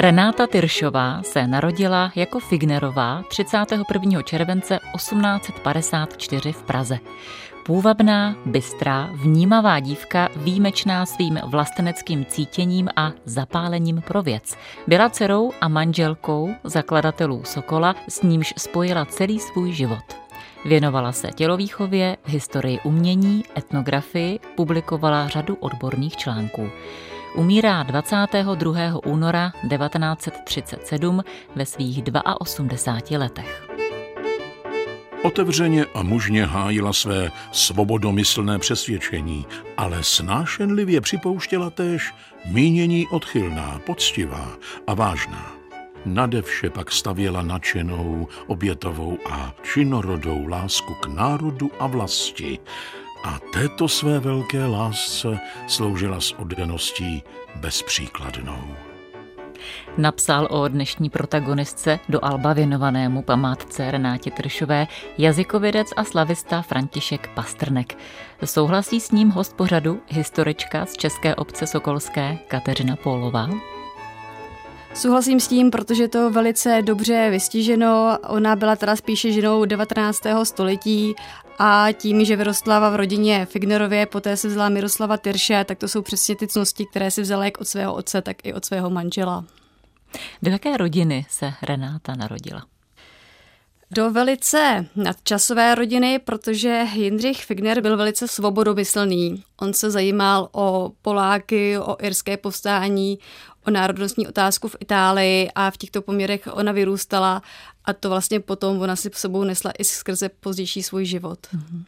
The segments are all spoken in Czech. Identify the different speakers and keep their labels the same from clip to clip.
Speaker 1: Renáta Tyršová se narodila jako Fignerová 31. července 1854 v Praze. Půvabná, bystrá, vnímavá dívka, výjimečná svým vlasteneckým cítěním a zapálením pro věc. Byla dcerou a manželkou zakladatelů Sokola, s nímž spojila celý svůj život. Věnovala se tělovýchově, historii umění, etnografii, publikovala řadu odborných článků. Umírá 22. února 1937 ve svých 82 letech.
Speaker 2: Otevřeně a mužně hájila své svobodomyslné přesvědčení, ale snášenlivě připouštěla též mínění odchylná, poctivá a vážná. Nade vše pak stavěla nadšenou, obětovou a činorodou lásku k národu a vlasti, a této své velké lásce sloužila s oddaností bezpříkladnou.
Speaker 1: Napsal o dnešní protagonistce do Alba věnovanému památce Renátě Tršové jazykovědec a slavista František Pastrnek. Souhlasí s ním host pořadu, historička z České obce Sokolské Kateřina Pólová.
Speaker 3: Souhlasím s tím, protože to velice dobře vystiženo. Ona byla teda spíše ženou 19. století a tím, že vyrostla v rodině Fignerově, poté se vzala Miroslava Tyrše, tak to jsou přesně ty cnosti, které si vzala jak od svého otce, tak i od svého manžela.
Speaker 1: Do jaké rodiny se Renáta narodila?
Speaker 3: do velice nadčasové rodiny, protože Jindřich Figner byl velice svobodomyslný. On se zajímal o Poláky, o irské povstání, o národnostní otázku v Itálii a v těchto poměrech ona vyrůstala a to vlastně potom ona si sebou nesla i skrze pozdější svůj život. Mm-hmm.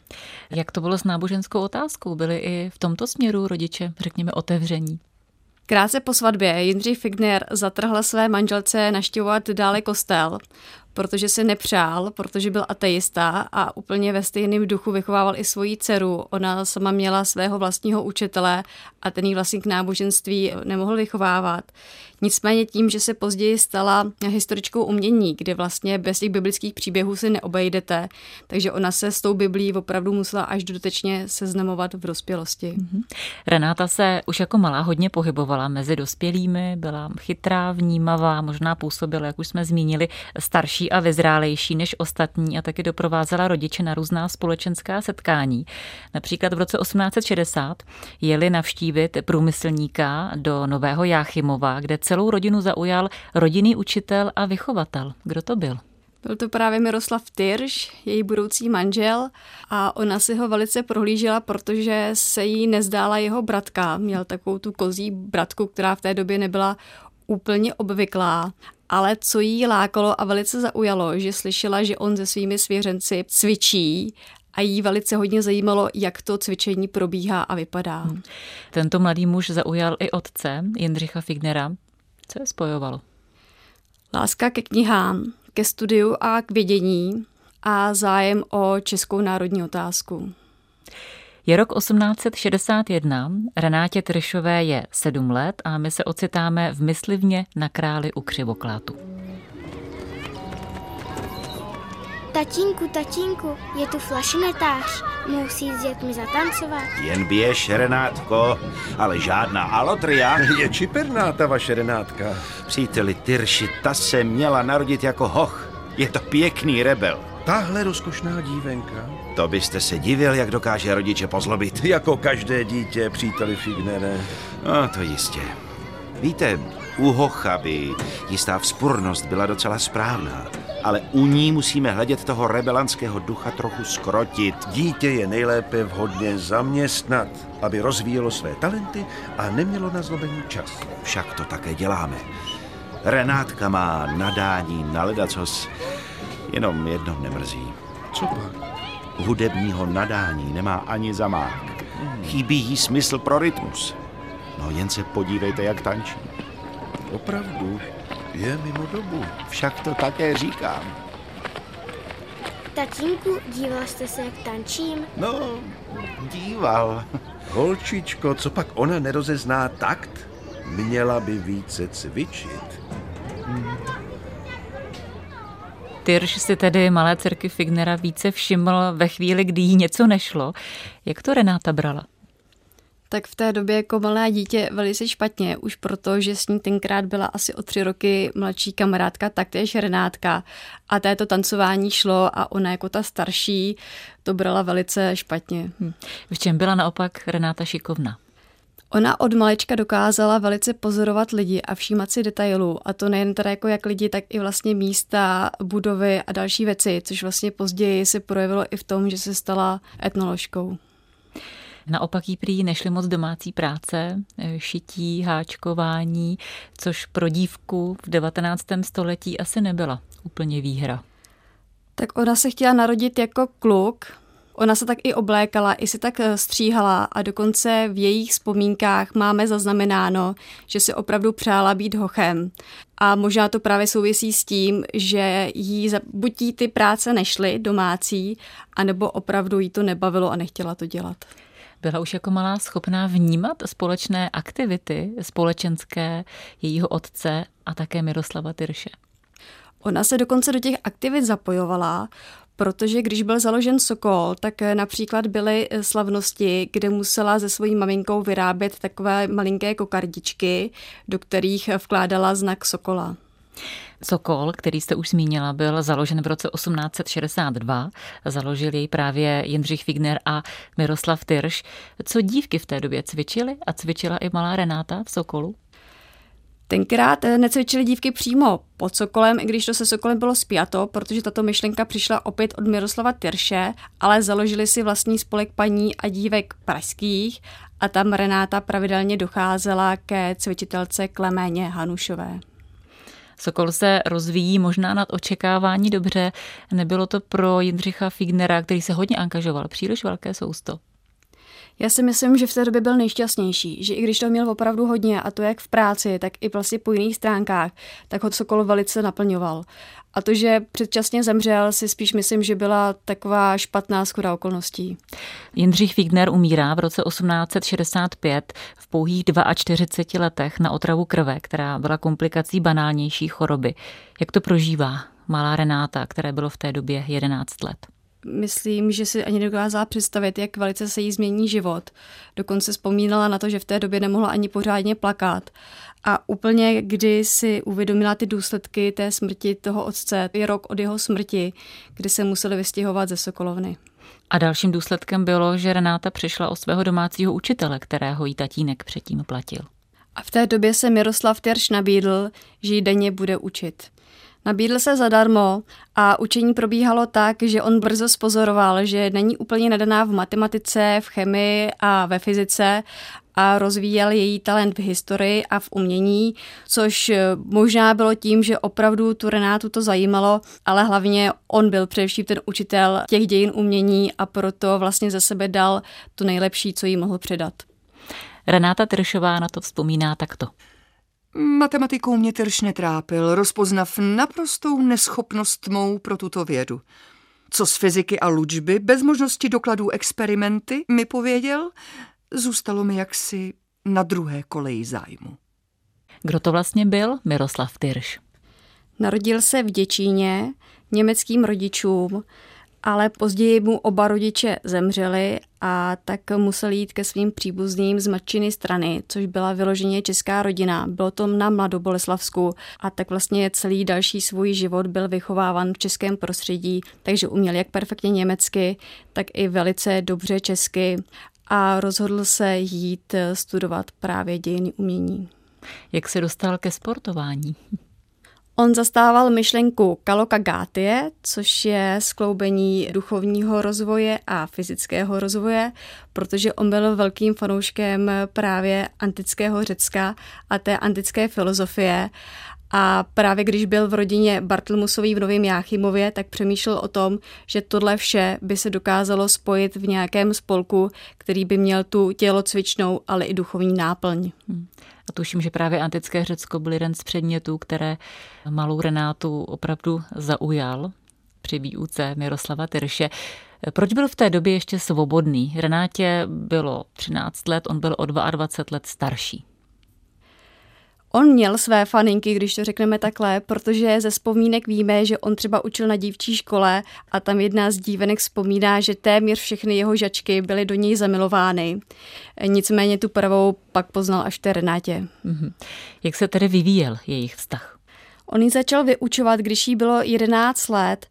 Speaker 1: Jak to bylo s náboženskou otázkou? Byly i v tomto směru rodiče, řekněme, otevření?
Speaker 3: Krátce po svatbě Jindřich Figner zatrhl své manželce naštěvovat dále kostel protože se nepřál, protože byl ateista a úplně ve stejném duchu vychovával i svoji dceru. Ona sama měla svého vlastního učitele a ten jí vlastně k náboženství nemohl vychovávat. Nicméně tím, že se později stala historičkou umění, kde vlastně bez těch biblických příběhů si neobejdete, takže ona se s tou biblí opravdu musela až dodatečně seznamovat v dospělosti. Mm-hmm.
Speaker 1: Renáta se už jako malá hodně pohybovala mezi dospělými, byla chytrá, vnímavá, možná působila, jak už jsme zmínili, starší a vyzrálejší než ostatní a taky doprovázela rodiče na různá společenská setkání. Například v roce 1860 jeli navštívit průmyslníka do Nového Jáchymova, kde celou rodinu zaujal rodinný učitel a vychovatel. Kdo to byl?
Speaker 3: Byl to právě Miroslav Tyrš, její budoucí manžel a ona si ho velice prohlížela, protože se jí nezdála jeho bratka. Měl takovou tu kozí bratku, která v té době nebyla úplně obvyklá. Ale co jí lákalo a velice zaujalo, že slyšela, že on se svými svěřenci cvičí a jí velice hodně zajímalo, jak to cvičení probíhá a vypadá. Hmm.
Speaker 1: Tento mladý muž zaujal i otce Jindřicha Fignera. Co je spojovalo?
Speaker 3: Láska ke knihám, ke studiu a k vědění a zájem o českou národní otázku.
Speaker 1: Je rok 1861, Renátě Tršové je sedm let a my se ocitáme v Myslivně na králi u Křivoklátu.
Speaker 4: Tatínku, tatínku, je tu flašinetář. Jít s dětmi zatancovat?
Speaker 5: Jen běž, Renátko, ale žádná alotria.
Speaker 6: Je čiperná ta vaše Renátka.
Speaker 5: Příteli Tyrši, ta se měla narodit jako hoch. Je to pěkný rebel.
Speaker 6: Tahle rozkošná dívenka.
Speaker 5: To byste se divil, jak dokáže rodiče pozlobit.
Speaker 6: Jako každé dítě, příteli Fignere.
Speaker 5: No, to jistě. Víte, u hocha by jistá vzpurnost byla docela správná ale u ní musíme hledět toho rebelanského ducha trochu skrotit.
Speaker 6: Dítě je nejlépe vhodně zaměstnat, aby rozvíjelo své talenty a nemělo na zlobení čas.
Speaker 5: Však to také děláme. Renátka má nadání na ledacos, jenom jedno nemrzí.
Speaker 6: Co pak?
Speaker 5: Hudebního nadání nemá ani zamák. Chybí jí smysl pro rytmus. No jen se podívejte, jak tančí.
Speaker 6: Opravdu, je mimo dobu.
Speaker 5: Však to také říkám.
Speaker 4: Tatínku, díval jste se, jak tančím?
Speaker 5: No, díval.
Speaker 6: Holčičko, co pak ona nerozezná takt? Měla by více cvičit.
Speaker 1: Tyrš si tedy malé dcerky Fignera více všiml ve chvíli, kdy jí něco nešlo. Jak to Renáta brala?
Speaker 3: tak v té době jako malé dítě velice špatně, už proto, že s ní tenkrát byla asi o tři roky mladší kamarádka, taktéž Renátka a této tancování šlo a ona jako ta starší to brala velice špatně. Hm.
Speaker 1: V čem byla naopak Renáta šikovna?
Speaker 3: Ona od malečka dokázala velice pozorovat lidi a všímat si detailů. A to nejen teda jako jak lidi, tak i vlastně místa, budovy a další věci, což vlastně později se projevilo i v tom, že se stala etnoložkou.
Speaker 1: Naopak jí prý nešly moc domácí práce, eh, šití, háčkování, což pro dívku v 19. století asi nebyla úplně výhra.
Speaker 3: Tak ona se chtěla narodit jako kluk, Ona se tak i oblékala, i se tak eh, stříhala a dokonce v jejich vzpomínkách máme zaznamenáno, že si opravdu přála být hochem. A možná to právě souvisí s tím, že jí buď jí ty práce nešly domácí, anebo opravdu jí to nebavilo a nechtěla to dělat.
Speaker 1: Byla už jako malá schopná vnímat společné aktivity společenské jejího otce a také Miroslava Tyrše.
Speaker 3: Ona se dokonce do těch aktivit zapojovala, protože když byl založen Sokol, tak například byly slavnosti, kde musela se svojí maminkou vyrábět takové malinké kokardičky, do kterých vkládala znak Sokola.
Speaker 1: Sokol, který jste už zmínila, byl založen v roce 1862. Založili jej právě Jindřich Figner a Miroslav Tyrš. Co dívky v té době cvičily a cvičila i malá Renáta v Sokolu?
Speaker 3: Tenkrát eh, necvičili dívky přímo pod Sokolem, i když to se Sokolem bylo spjato, protože tato myšlenka přišla opět od Miroslava Tyrše, ale založili si vlastní spolek paní a dívek pražských a tam Renáta pravidelně docházela ke cvičitelce Kleméně Hanušové.
Speaker 1: Sokol se rozvíjí možná nad očekávání dobře. Nebylo to pro Jindřicha Fignera, který se hodně angažoval, příliš velké sousto.
Speaker 3: Já si myslím, že v té době byl nejšťastnější, že i když to měl opravdu hodně, a to jak v práci, tak i vlastně po jiných stránkách, tak ho Sokol velice naplňoval. A to, že předčasně zemřel, si spíš myslím, že byla taková špatná schoda okolností.
Speaker 1: Jindřich Wigner umírá v roce 1865 v pouhých 42 letech na otravu krve, která byla komplikací banálnější choroby. Jak to prožívá malá Renáta, které bylo v té době 11 let?
Speaker 3: Myslím, že si ani nedokázala představit, jak velice se jí změní život. Dokonce vzpomínala na to, že v té době nemohla ani pořádně plakat. A úplně, kdy si uvědomila ty důsledky té smrti toho otce, je rok od jeho smrti, kdy se museli vystěhovat ze Sokolovny.
Speaker 1: A dalším důsledkem bylo, že Renáta přišla o svého domácího učitele, kterého jí tatínek předtím platil.
Speaker 3: A v té době se Miroslav Terš nabídl, že ji denně bude učit. Nabídl se zadarmo a učení probíhalo tak, že on brzo spozoroval, že není úplně nadaná v matematice, v chemii a ve fyzice a rozvíjel její talent v historii a v umění, což možná bylo tím, že opravdu tu Renátu to zajímalo, ale hlavně on byl především ten učitel těch dějin umění a proto vlastně ze sebe dal to nejlepší, co jí mohl předat.
Speaker 1: Renáta Tršová na to vzpomíná takto.
Speaker 7: Matematikou mě terš netrápil, rozpoznav naprostou neschopnost mou pro tuto vědu. Co z fyziky a lučby, bez možnosti dokladů experimenty, mi pověděl, zůstalo mi jaksi na druhé koleji zájmu.
Speaker 1: Kdo to vlastně byl Miroslav Tyrš?
Speaker 3: Narodil se v Děčíně německým rodičům ale později mu oba rodiče zemřeli a tak musel jít ke svým příbuzným z matčiny strany, což byla vyloženě česká rodina. Bylo to na Mladoboleslavsku a tak vlastně celý další svůj život byl vychováván v českém prostředí, takže uměl jak perfektně německy, tak i velice dobře česky a rozhodl se jít studovat právě dějiny umění.
Speaker 1: Jak se dostal ke sportování?
Speaker 3: On zastával myšlenku kalokagatie, což je skloubení duchovního rozvoje a fyzického rozvoje, protože on byl velkým fanouškem právě antického Řecka a té antické filozofie. A právě když byl v rodině Bartlmusový v Novém Jáchymově, tak přemýšlel o tom, že tohle vše by se dokázalo spojit v nějakém spolku, který by měl tu tělocvičnou, ale i duchovní náplň. Hmm.
Speaker 1: A tuším, že právě antické Řecko byl jeden z předmětů, které malou Renátu opravdu zaujal při výuce Miroslava Tyrše. Proč byl v té době ještě svobodný? Renátě bylo 13 let, on byl o 22 let starší.
Speaker 3: On měl své faninky, když to řekneme takhle, protože ze vzpomínek víme, že on třeba učil na dívčí škole a tam jedna z dívenek vzpomíná, že téměř všechny jeho žačky byly do něj zamilovány. Nicméně tu prvou pak poznal až v té Renátě. Mm-hmm.
Speaker 1: Jak se tedy vyvíjel jejich vztah?
Speaker 3: On ji začal vyučovat, když jí bylo 11 let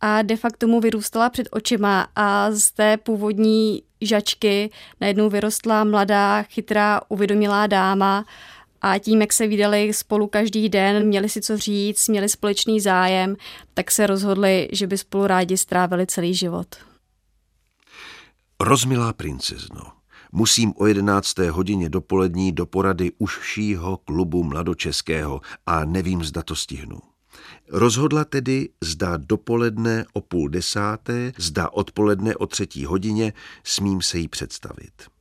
Speaker 3: a de facto mu vyrůstala před očima a z té původní žačky najednou vyrostla mladá, chytrá, uvědomilá dáma a tím, jak se vydali spolu každý den, měli si co říct, měli společný zájem, tak se rozhodli, že by spolu rádi strávili celý život.
Speaker 6: Rozmilá princezno, musím o 11. hodině dopolední do porady užšího klubu mladočeského a nevím, zda to stihnu. Rozhodla tedy, zda dopoledne o půl desáté, zda odpoledne o třetí hodině, smím se jí představit.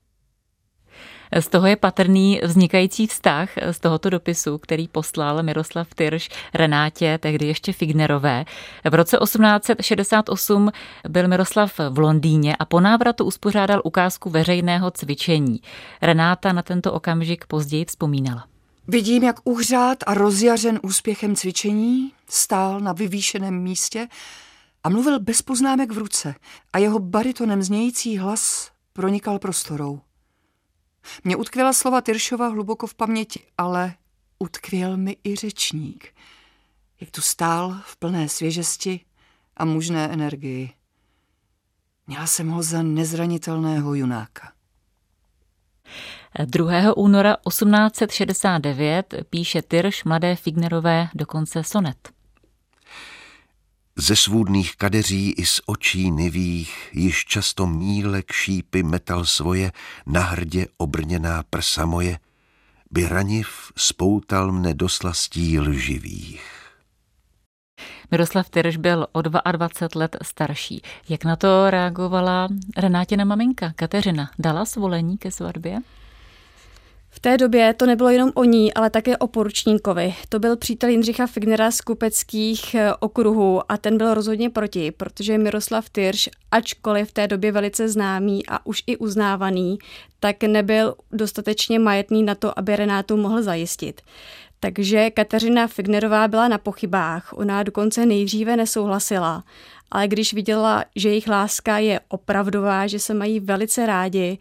Speaker 1: Z toho je patrný vznikající vztah z tohoto dopisu, který poslal Miroslav Tyrš Renátě, tehdy ještě Fignerové. V roce 1868 byl Miroslav v Londýně a po návratu uspořádal ukázku veřejného cvičení. Renáta na tento okamžik později vzpomínala.
Speaker 7: Vidím, jak uhřát a rozjařen úspěchem cvičení stál na vyvýšeném místě a mluvil bez poznámek v ruce a jeho baritonem znějící hlas pronikal prostorou. Mě utkvěla slova Tyršova hluboko v paměti, ale utkvěl mi i řečník, jak tu stál v plné svěžesti a mužné energii. Měla jsem ho za nezranitelného junáka.
Speaker 1: 2. února 1869 píše Tyrš mladé Fignerové dokonce sonet.
Speaker 6: Ze svůdných kadeří i z očí nivých již často mílek šípy metal svoje, na hrdě obrněná prsa moje, by raniv spoutal mne do slastí lživých.
Speaker 1: Miroslav Tyrš byl o 22 let starší. Jak na to reagovala Renátina maminka Kateřina? Dala svolení ke svatbě?
Speaker 3: V té době to nebylo jenom o ní, ale také o poručníkovi. To byl přítel Jindřicha Fignera z kupeckých eh, okruhů a ten byl rozhodně proti, protože Miroslav Tyrš, ačkoliv v té době velice známý a už i uznávaný, tak nebyl dostatečně majetný na to, aby Renátu mohl zajistit. Takže Kateřina Fignerová byla na pochybách. Ona dokonce nejdříve nesouhlasila, ale když viděla, že jejich láska je opravdová, že se mají velice rádi,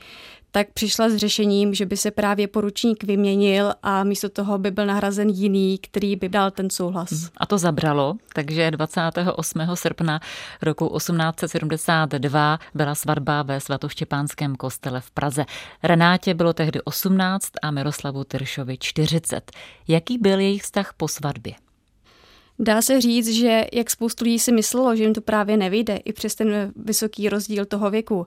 Speaker 3: tak přišla s řešením, že by se právě poručník vyměnil a místo toho by byl nahrazen jiný, který by dal ten souhlas. Mhm.
Speaker 1: A to zabralo, takže 28. srpna roku 1872 byla svatba ve svatoštěpánském kostele v Praze. Renátě bylo tehdy 18 a Miroslavu Tyršovi 40. Jaký byl jejich vztah po svatbě?
Speaker 3: Dá se říct, že jak spoustu lidí si myslelo, že jim to právě nevyjde, i přes ten vysoký rozdíl toho věku,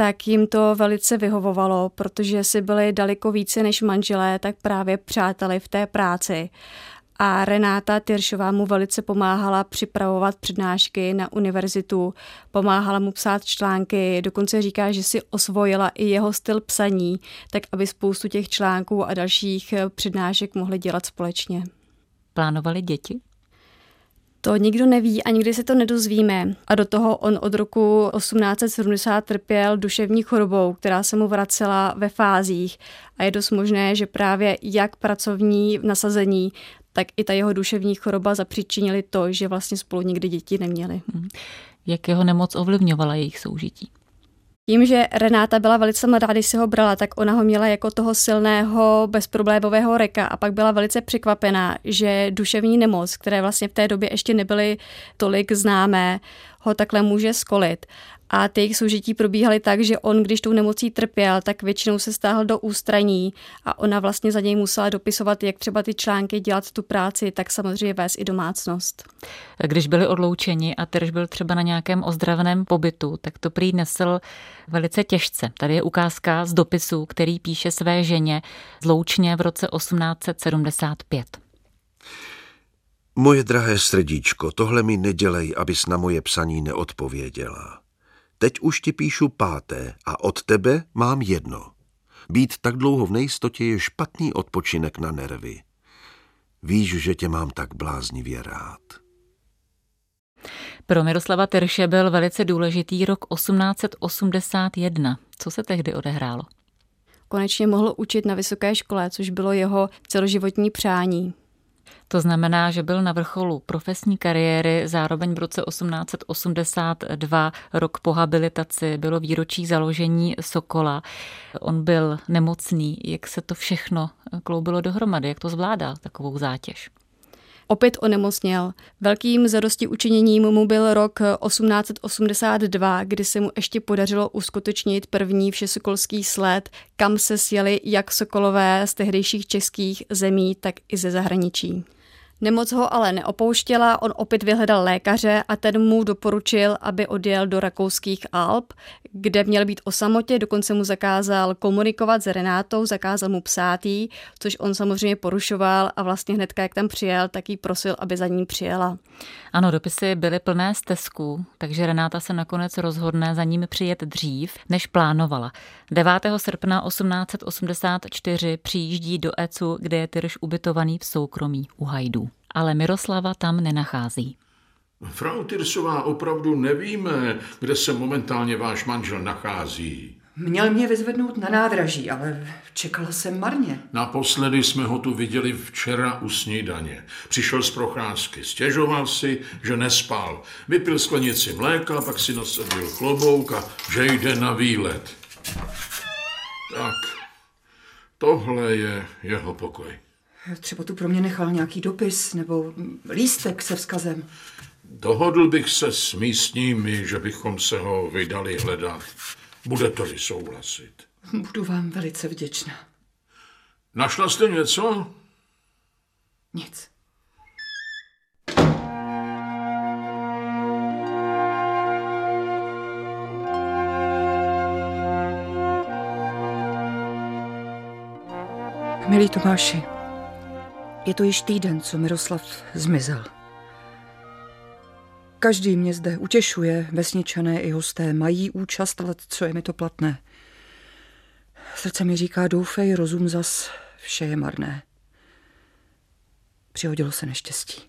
Speaker 3: tak jim to velice vyhovovalo, protože si byli daleko více než manželé, tak právě přáteli v té práci. A Renáta Tyršová mu velice pomáhala připravovat přednášky na univerzitu, pomáhala mu psát články, dokonce říká, že si osvojila i jeho styl psaní, tak aby spoustu těch článků a dalších přednášek mohli dělat společně.
Speaker 1: Plánovali děti?
Speaker 3: To nikdo neví a nikdy se to nedozvíme. A do toho on od roku 1870 trpěl duševní chorobou, která se mu vracela ve fázích. A je dost možné, že právě jak pracovní nasazení, tak i ta jeho duševní choroba zapříčinili to, že vlastně spolu nikdy děti neměli.
Speaker 1: Hmm. Jak jeho nemoc ovlivňovala jejich soužití?
Speaker 3: Tím, že Renáta byla velice mladá, když si ho brala, tak ona ho měla jako toho silného, bezproblémového reka a pak byla velice překvapená, že duševní nemoc, které vlastně v té době ještě nebyly tolik známé, ho takhle může skolit a ty jejich soužití probíhaly tak, že on, když tou nemocí trpěl, tak většinou se stáhl do ústraní a ona vlastně za něj musela dopisovat, jak třeba ty články dělat tu práci, tak samozřejmě vést i domácnost.
Speaker 1: Když byli odloučeni a Terž byl třeba na nějakém ozdravném pobytu, tak to prý nesl velice těžce. Tady je ukázka z dopisu, který píše své ženě zloučně v roce 1875.
Speaker 6: Moje drahé srdíčko, tohle mi nedělej, abys na moje psaní neodpověděla. Teď už ti píšu páté a od tebe mám jedno. Být tak dlouho v nejistotě je špatný odpočinek na nervy. Víš, že tě mám tak bláznivě rád.
Speaker 1: Pro Miroslava Terše byl velice důležitý rok 1881. Co se tehdy odehrálo?
Speaker 3: konečně mohl učit na vysoké škole, což bylo jeho celoživotní přání.
Speaker 1: To znamená, že byl na vrcholu profesní kariéry, zároveň v roce 1882, rok po habilitaci, bylo výročí založení Sokola. On byl nemocný. Jak se to všechno kloubilo dohromady? Jak to zvládal, takovou zátěž?
Speaker 3: Opět onemocněl. Velkým zadosti učiněním mu byl rok 1882, kdy se mu ještě podařilo uskutečnit první všesokolský sled, kam se sjeli jak sokolové z tehdejších českých zemí, tak i ze zahraničí. Nemoc ho ale neopouštěla, on opět vyhledal lékaře a ten mu doporučil, aby odjel do rakouských Alp, kde měl být o samotě, dokonce mu zakázal komunikovat s Renátou, zakázal mu psát jí, což on samozřejmě porušoval a vlastně hnedka, jak tam přijel, tak jí prosil, aby za ním přijela.
Speaker 1: Ano, dopisy byly plné stezků, takže Renáta se nakonec rozhodne za ním přijet dřív, než plánovala. 9. srpna 1884 přijíždí do Ecu, kde je Tyrš ubytovaný v soukromí u Hajdů ale Miroslava tam nenachází.
Speaker 2: Frau Tyrsová, opravdu nevíme, kde se momentálně váš manžel nachází.
Speaker 7: Měl mě vyzvednout na nádraží, ale čekala jsem marně.
Speaker 2: Naposledy jsme ho tu viděli včera u snídaně. Přišel z procházky, stěžoval si, že nespal. Vypil sklenici mléka, pak si nasadil klobouk a že jde na výlet. Tak, tohle je jeho pokoj.
Speaker 7: Třeba tu pro mě nechal nějaký dopis nebo lístek se vzkazem.
Speaker 2: Dohodl bych se s místními, že bychom se ho vydali hledat. Budete-li souhlasit.
Speaker 7: Budu vám velice vděčná.
Speaker 2: Našla jste něco?
Speaker 7: Nic. Milí Tomáši, je to již týden, co Miroslav zmizel. Každý mě zde utěšuje, vesničané i hosté mají účast, ale co je mi to platné? Srdce mi říká, doufej, rozum zas, vše je marné. Přihodilo se neštěstí.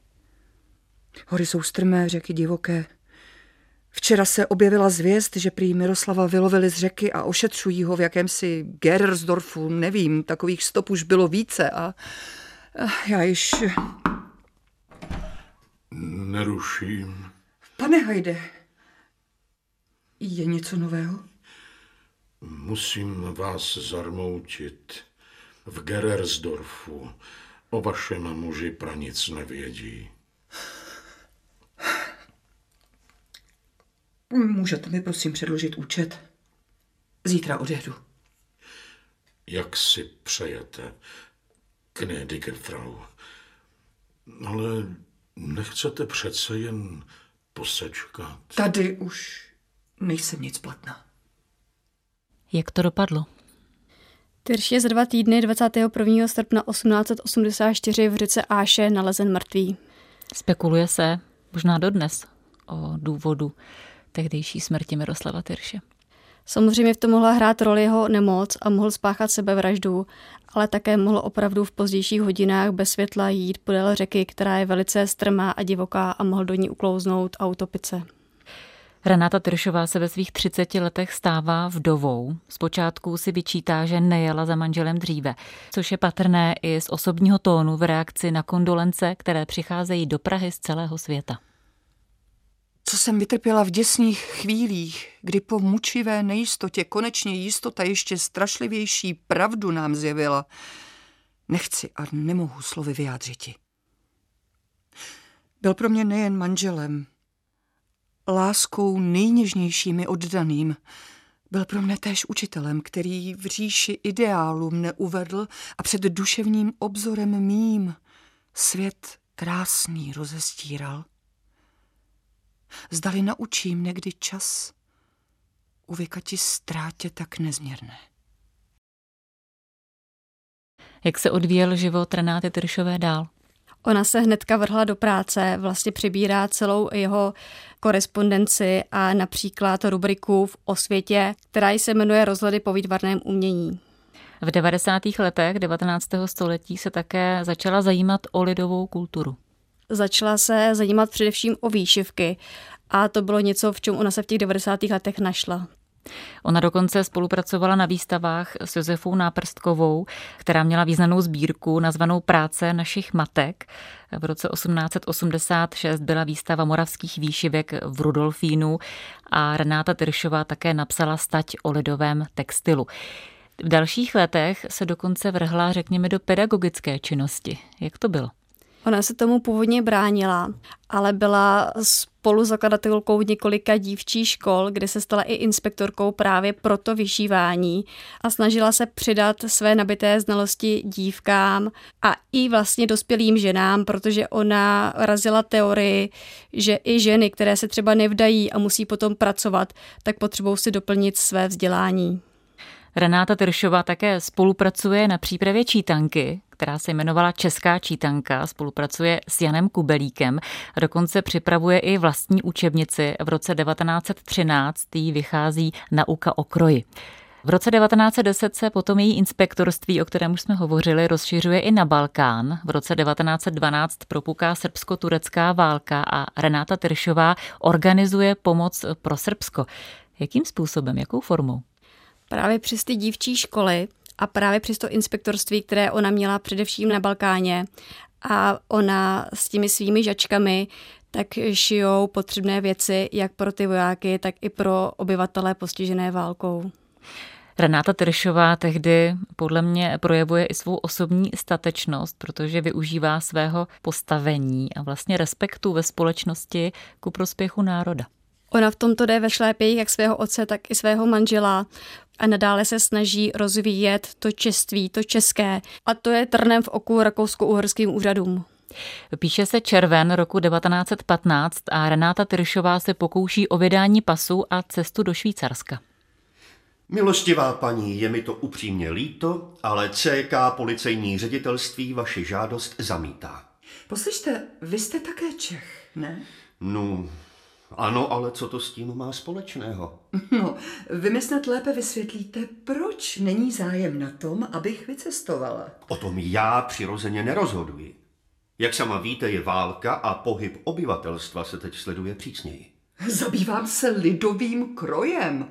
Speaker 7: Hory jsou strmé, řeky divoké. Včera se objevila zvěst, že prý Miroslava vylovili z řeky a ošetřují ho v jakémsi Gerersdorfu, nevím, takových stop už bylo více a já již...
Speaker 2: Neruším.
Speaker 7: Pane Hajde, je něco nového?
Speaker 2: Musím vás zarmoutit. V Gerersdorfu o vašem muži pranic nevědí.
Speaker 7: Můžete mi prosím předložit účet? Zítra odjedu.
Speaker 2: Jak si přejete gnädige Frau. Ale nechcete přece jen posečkat.
Speaker 7: Tady už nejsem nic platná.
Speaker 1: Jak to dopadlo?
Speaker 3: Tyrš je za dva týdny 21. srpna 1884 v řece Áše nalezen mrtvý.
Speaker 1: Spekuluje se, možná dodnes, o důvodu tehdejší smrti Miroslava Tyrše.
Speaker 3: Samozřejmě v tom mohla hrát roli jeho nemoc a mohl spáchat sebevraždu, ale také mohl opravdu v pozdějších hodinách bez světla jít podél řeky, která je velice strmá a divoká a mohl do ní uklouznout a utopice.
Speaker 1: Renáta Tršová se ve svých 30 letech stává vdovou. Zpočátku si vyčítá, že nejela za manželem dříve, což je patrné i z osobního tónu v reakci na kondolence, které přicházejí do Prahy z celého světa
Speaker 7: co jsem vytrpěla v děsných chvílích, kdy po mučivé nejistotě konečně jistota ještě strašlivější pravdu nám zjevila, nechci a nemohu slovy vyjádřiti. Byl pro mě nejen manželem, láskou nejněžnějšími oddaným, byl pro mne též učitelem, který v říši ideálu mne uvedl a před duševním obzorem mým svět krásný rozestíral zdali naučím někdy čas uvykati ztrátě tak nezměrné.
Speaker 1: Jak se odvíjel život Renáty Tršové dál?
Speaker 3: Ona se hnedka vrhla do práce, vlastně přibírá celou jeho korespondenci a například rubriku v osvětě, která se jmenuje Rozhledy po výtvarném umění.
Speaker 1: V 90. letech 19. století se také začala zajímat o lidovou kulturu
Speaker 3: začala se zajímat především o výšivky a to bylo něco, v čem ona se v těch 90. letech našla.
Speaker 1: Ona dokonce spolupracovala na výstavách s Josefou Náprstkovou, která měla významnou sbírku nazvanou Práce našich matek. V roce 1886 byla výstava moravských výšivek v Rudolfínu a Renáta Tyršová také napsala stať o lidovém textilu. V dalších letech se dokonce vrhla, řekněme, do pedagogické činnosti. Jak to bylo?
Speaker 3: Ona se tomu původně bránila, ale byla spoluzakladatelkou několika dívčích škol, kde se stala i inspektorkou právě pro to vyšívání a snažila se přidat své nabité znalosti dívkám a i vlastně dospělým ženám, protože ona razila teorii, že i ženy, které se třeba nevdají a musí potom pracovat, tak potřebují si doplnit své vzdělání.
Speaker 1: Renáta Tyršová také spolupracuje na přípravě čítanky, která se jmenovala Česká čítanka, spolupracuje s Janem Kubelíkem a dokonce připravuje i vlastní učebnici. V roce 1913 jí vychází Nauka o kroji. V roce 1910 se potom její inspektorství, o kterém už jsme hovořili, rozšiřuje i na Balkán. V roce 1912 propuká srbsko-turecká válka a Renáta Tyršová organizuje pomoc pro Srbsko. Jakým způsobem, jakou formou?
Speaker 3: Právě přes ty dívčí školy a právě přes to inspektorství, které ona měla především na Balkáně a ona s těmi svými žačkami tak šijou potřebné věci jak pro ty vojáky, tak i pro obyvatele postižené válkou.
Speaker 1: Renáta Tyršová tehdy podle mě projevuje i svou osobní statečnost, protože využívá svého postavení a vlastně respektu ve společnosti ku prospěchu národa.
Speaker 3: Ona v tomto jde ve šlépějích jak svého otce, tak i svého manžela a nadále se snaží rozvíjet to čeství, to české. A to je trnem v oku rakousko-uherským úřadům.
Speaker 1: Píše se červen roku 1915 a Renáta Tyršová se pokouší o vydání pasu a cestu do Švýcarska.
Speaker 8: Milostivá paní, je mi to upřímně líto, ale CK policejní ředitelství vaši žádost zamítá.
Speaker 7: Poslyšte, vy jste také Čech, ne?
Speaker 8: No, ano, ale co to s tím má společného?
Speaker 7: No, vy mi snad lépe vysvětlíte, proč není zájem na tom, abych vycestovala.
Speaker 8: O tom já přirozeně nerozhoduji. Jak sama víte, je válka a pohyb obyvatelstva se teď sleduje přísněji.
Speaker 7: Zabývám se lidovým krojem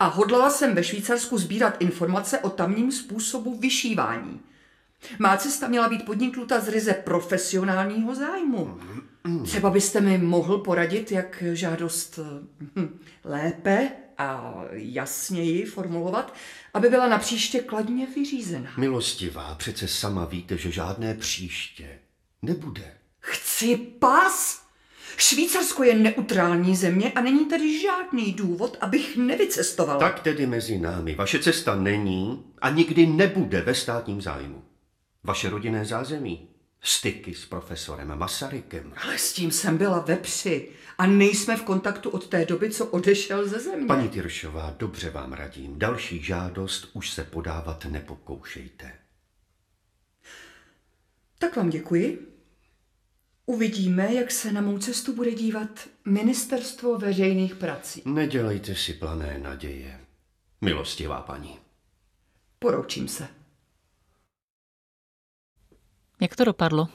Speaker 7: a hodlala jsem ve Švýcarsku sbírat informace o tamním způsobu vyšívání. Má cesta měla být podniknuta z ryze profesionálního zájmu. Třeba byste mi mohl poradit, jak žádost hm, lépe a jasněji formulovat, aby byla na příště kladně vyřízena.
Speaker 8: Milostivá, přece sama víte, že žádné příště nebude.
Speaker 7: Chci pas! Švýcarsko je neutrální země a není tady žádný důvod, abych nevycestovala.
Speaker 8: Tak tedy mezi námi. Vaše cesta není a nikdy nebude ve státním zájmu. Vaše rodinné zázemí, styky s profesorem Masarykem.
Speaker 7: Ale s tím jsem byla ve při a nejsme v kontaktu od té doby, co odešel ze země.
Speaker 8: Paní Tyršová, dobře vám radím. Další žádost už se podávat nepokoušejte.
Speaker 7: Tak vám děkuji. Uvidíme, jak se na mou cestu bude dívat Ministerstvo veřejných prací.
Speaker 8: Nedělejte si plané naděje, milostivá paní.
Speaker 7: Poroučím se.
Speaker 1: Jak to dopadlo?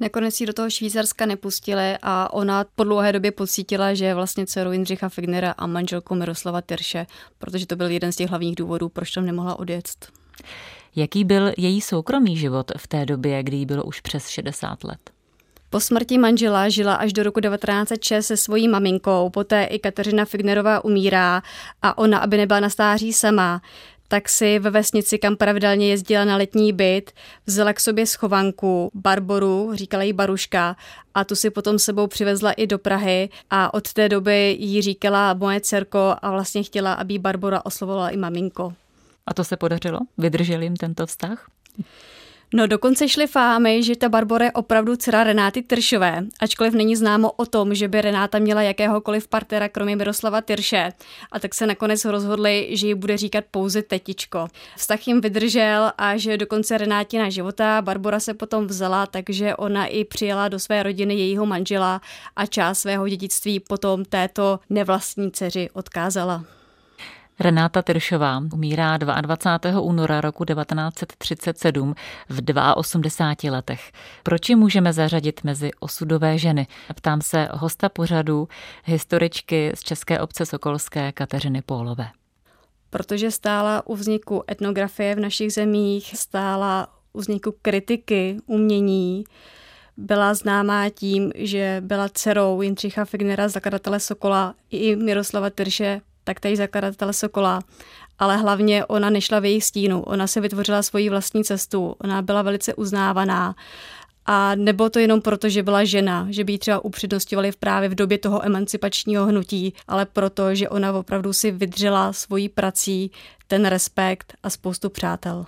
Speaker 3: Nakonec ji do toho Švýcarska nepustili a ona po dlouhé době pocítila, že je vlastně dcerou Jindřicha Fignera a manželkou Miroslava Tyrše, protože to byl jeden z těch hlavních důvodů, proč tam nemohla odjet.
Speaker 1: Jaký byl její soukromý život v té době, kdy jí bylo už přes 60 let?
Speaker 3: Po smrti manžela žila až do roku 1906 se svojí maminkou, poté i Kateřina Fignerová umírá a ona, aby nebyla na stáří sama, tak si ve vesnici, kam pravidelně jezdila na letní byt, vzala k sobě schovanku, Barboru, říkala jí Baruška, a tu si potom sebou přivezla i do Prahy a od té doby jí říkala moje dcerko a vlastně chtěla, aby Barbora oslovovala i maminko.
Speaker 1: A to se podařilo? Vydržel jim tento vztah?
Speaker 3: No dokonce šly fámy, že ta Barbora je opravdu dcera Renáty Tyršové, ačkoliv není známo o tom, že by Renáta měla jakéhokoliv partnera kromě Miroslava Tyrše. A tak se nakonec rozhodli, že ji bude říkat pouze tetičko. Vztah jim vydržel a že do konce Renátina života Barbora se potom vzala, takže ona i přijela do své rodiny jejího manžela a část svého dědictví potom této nevlastní dceři odkázala.
Speaker 1: Renáta Tyršová umírá 22. února roku 1937 v 82 letech. Proč ji můžeme zařadit mezi osudové ženy? Ptám se hosta pořadu, historičky z České obce Sokolské Kateřiny Pólové.
Speaker 3: Protože stála u vzniku etnografie v našich zemích, stála u vzniku kritiky umění, byla známá tím, že byla dcerou Jindřicha Fignera, zakladatele Sokola, i Miroslava Tyrše, taktéž zakladatele Sokola, ale hlavně ona nešla v jejich stínu. Ona se vytvořila svoji vlastní cestu, ona byla velice uznávaná. A nebo to jenom proto, že byla žena, že by ji třeba upřednostňovali v právě v době toho emancipačního hnutí, ale proto, že ona opravdu si vydřela svojí prací ten respekt a spoustu přátel.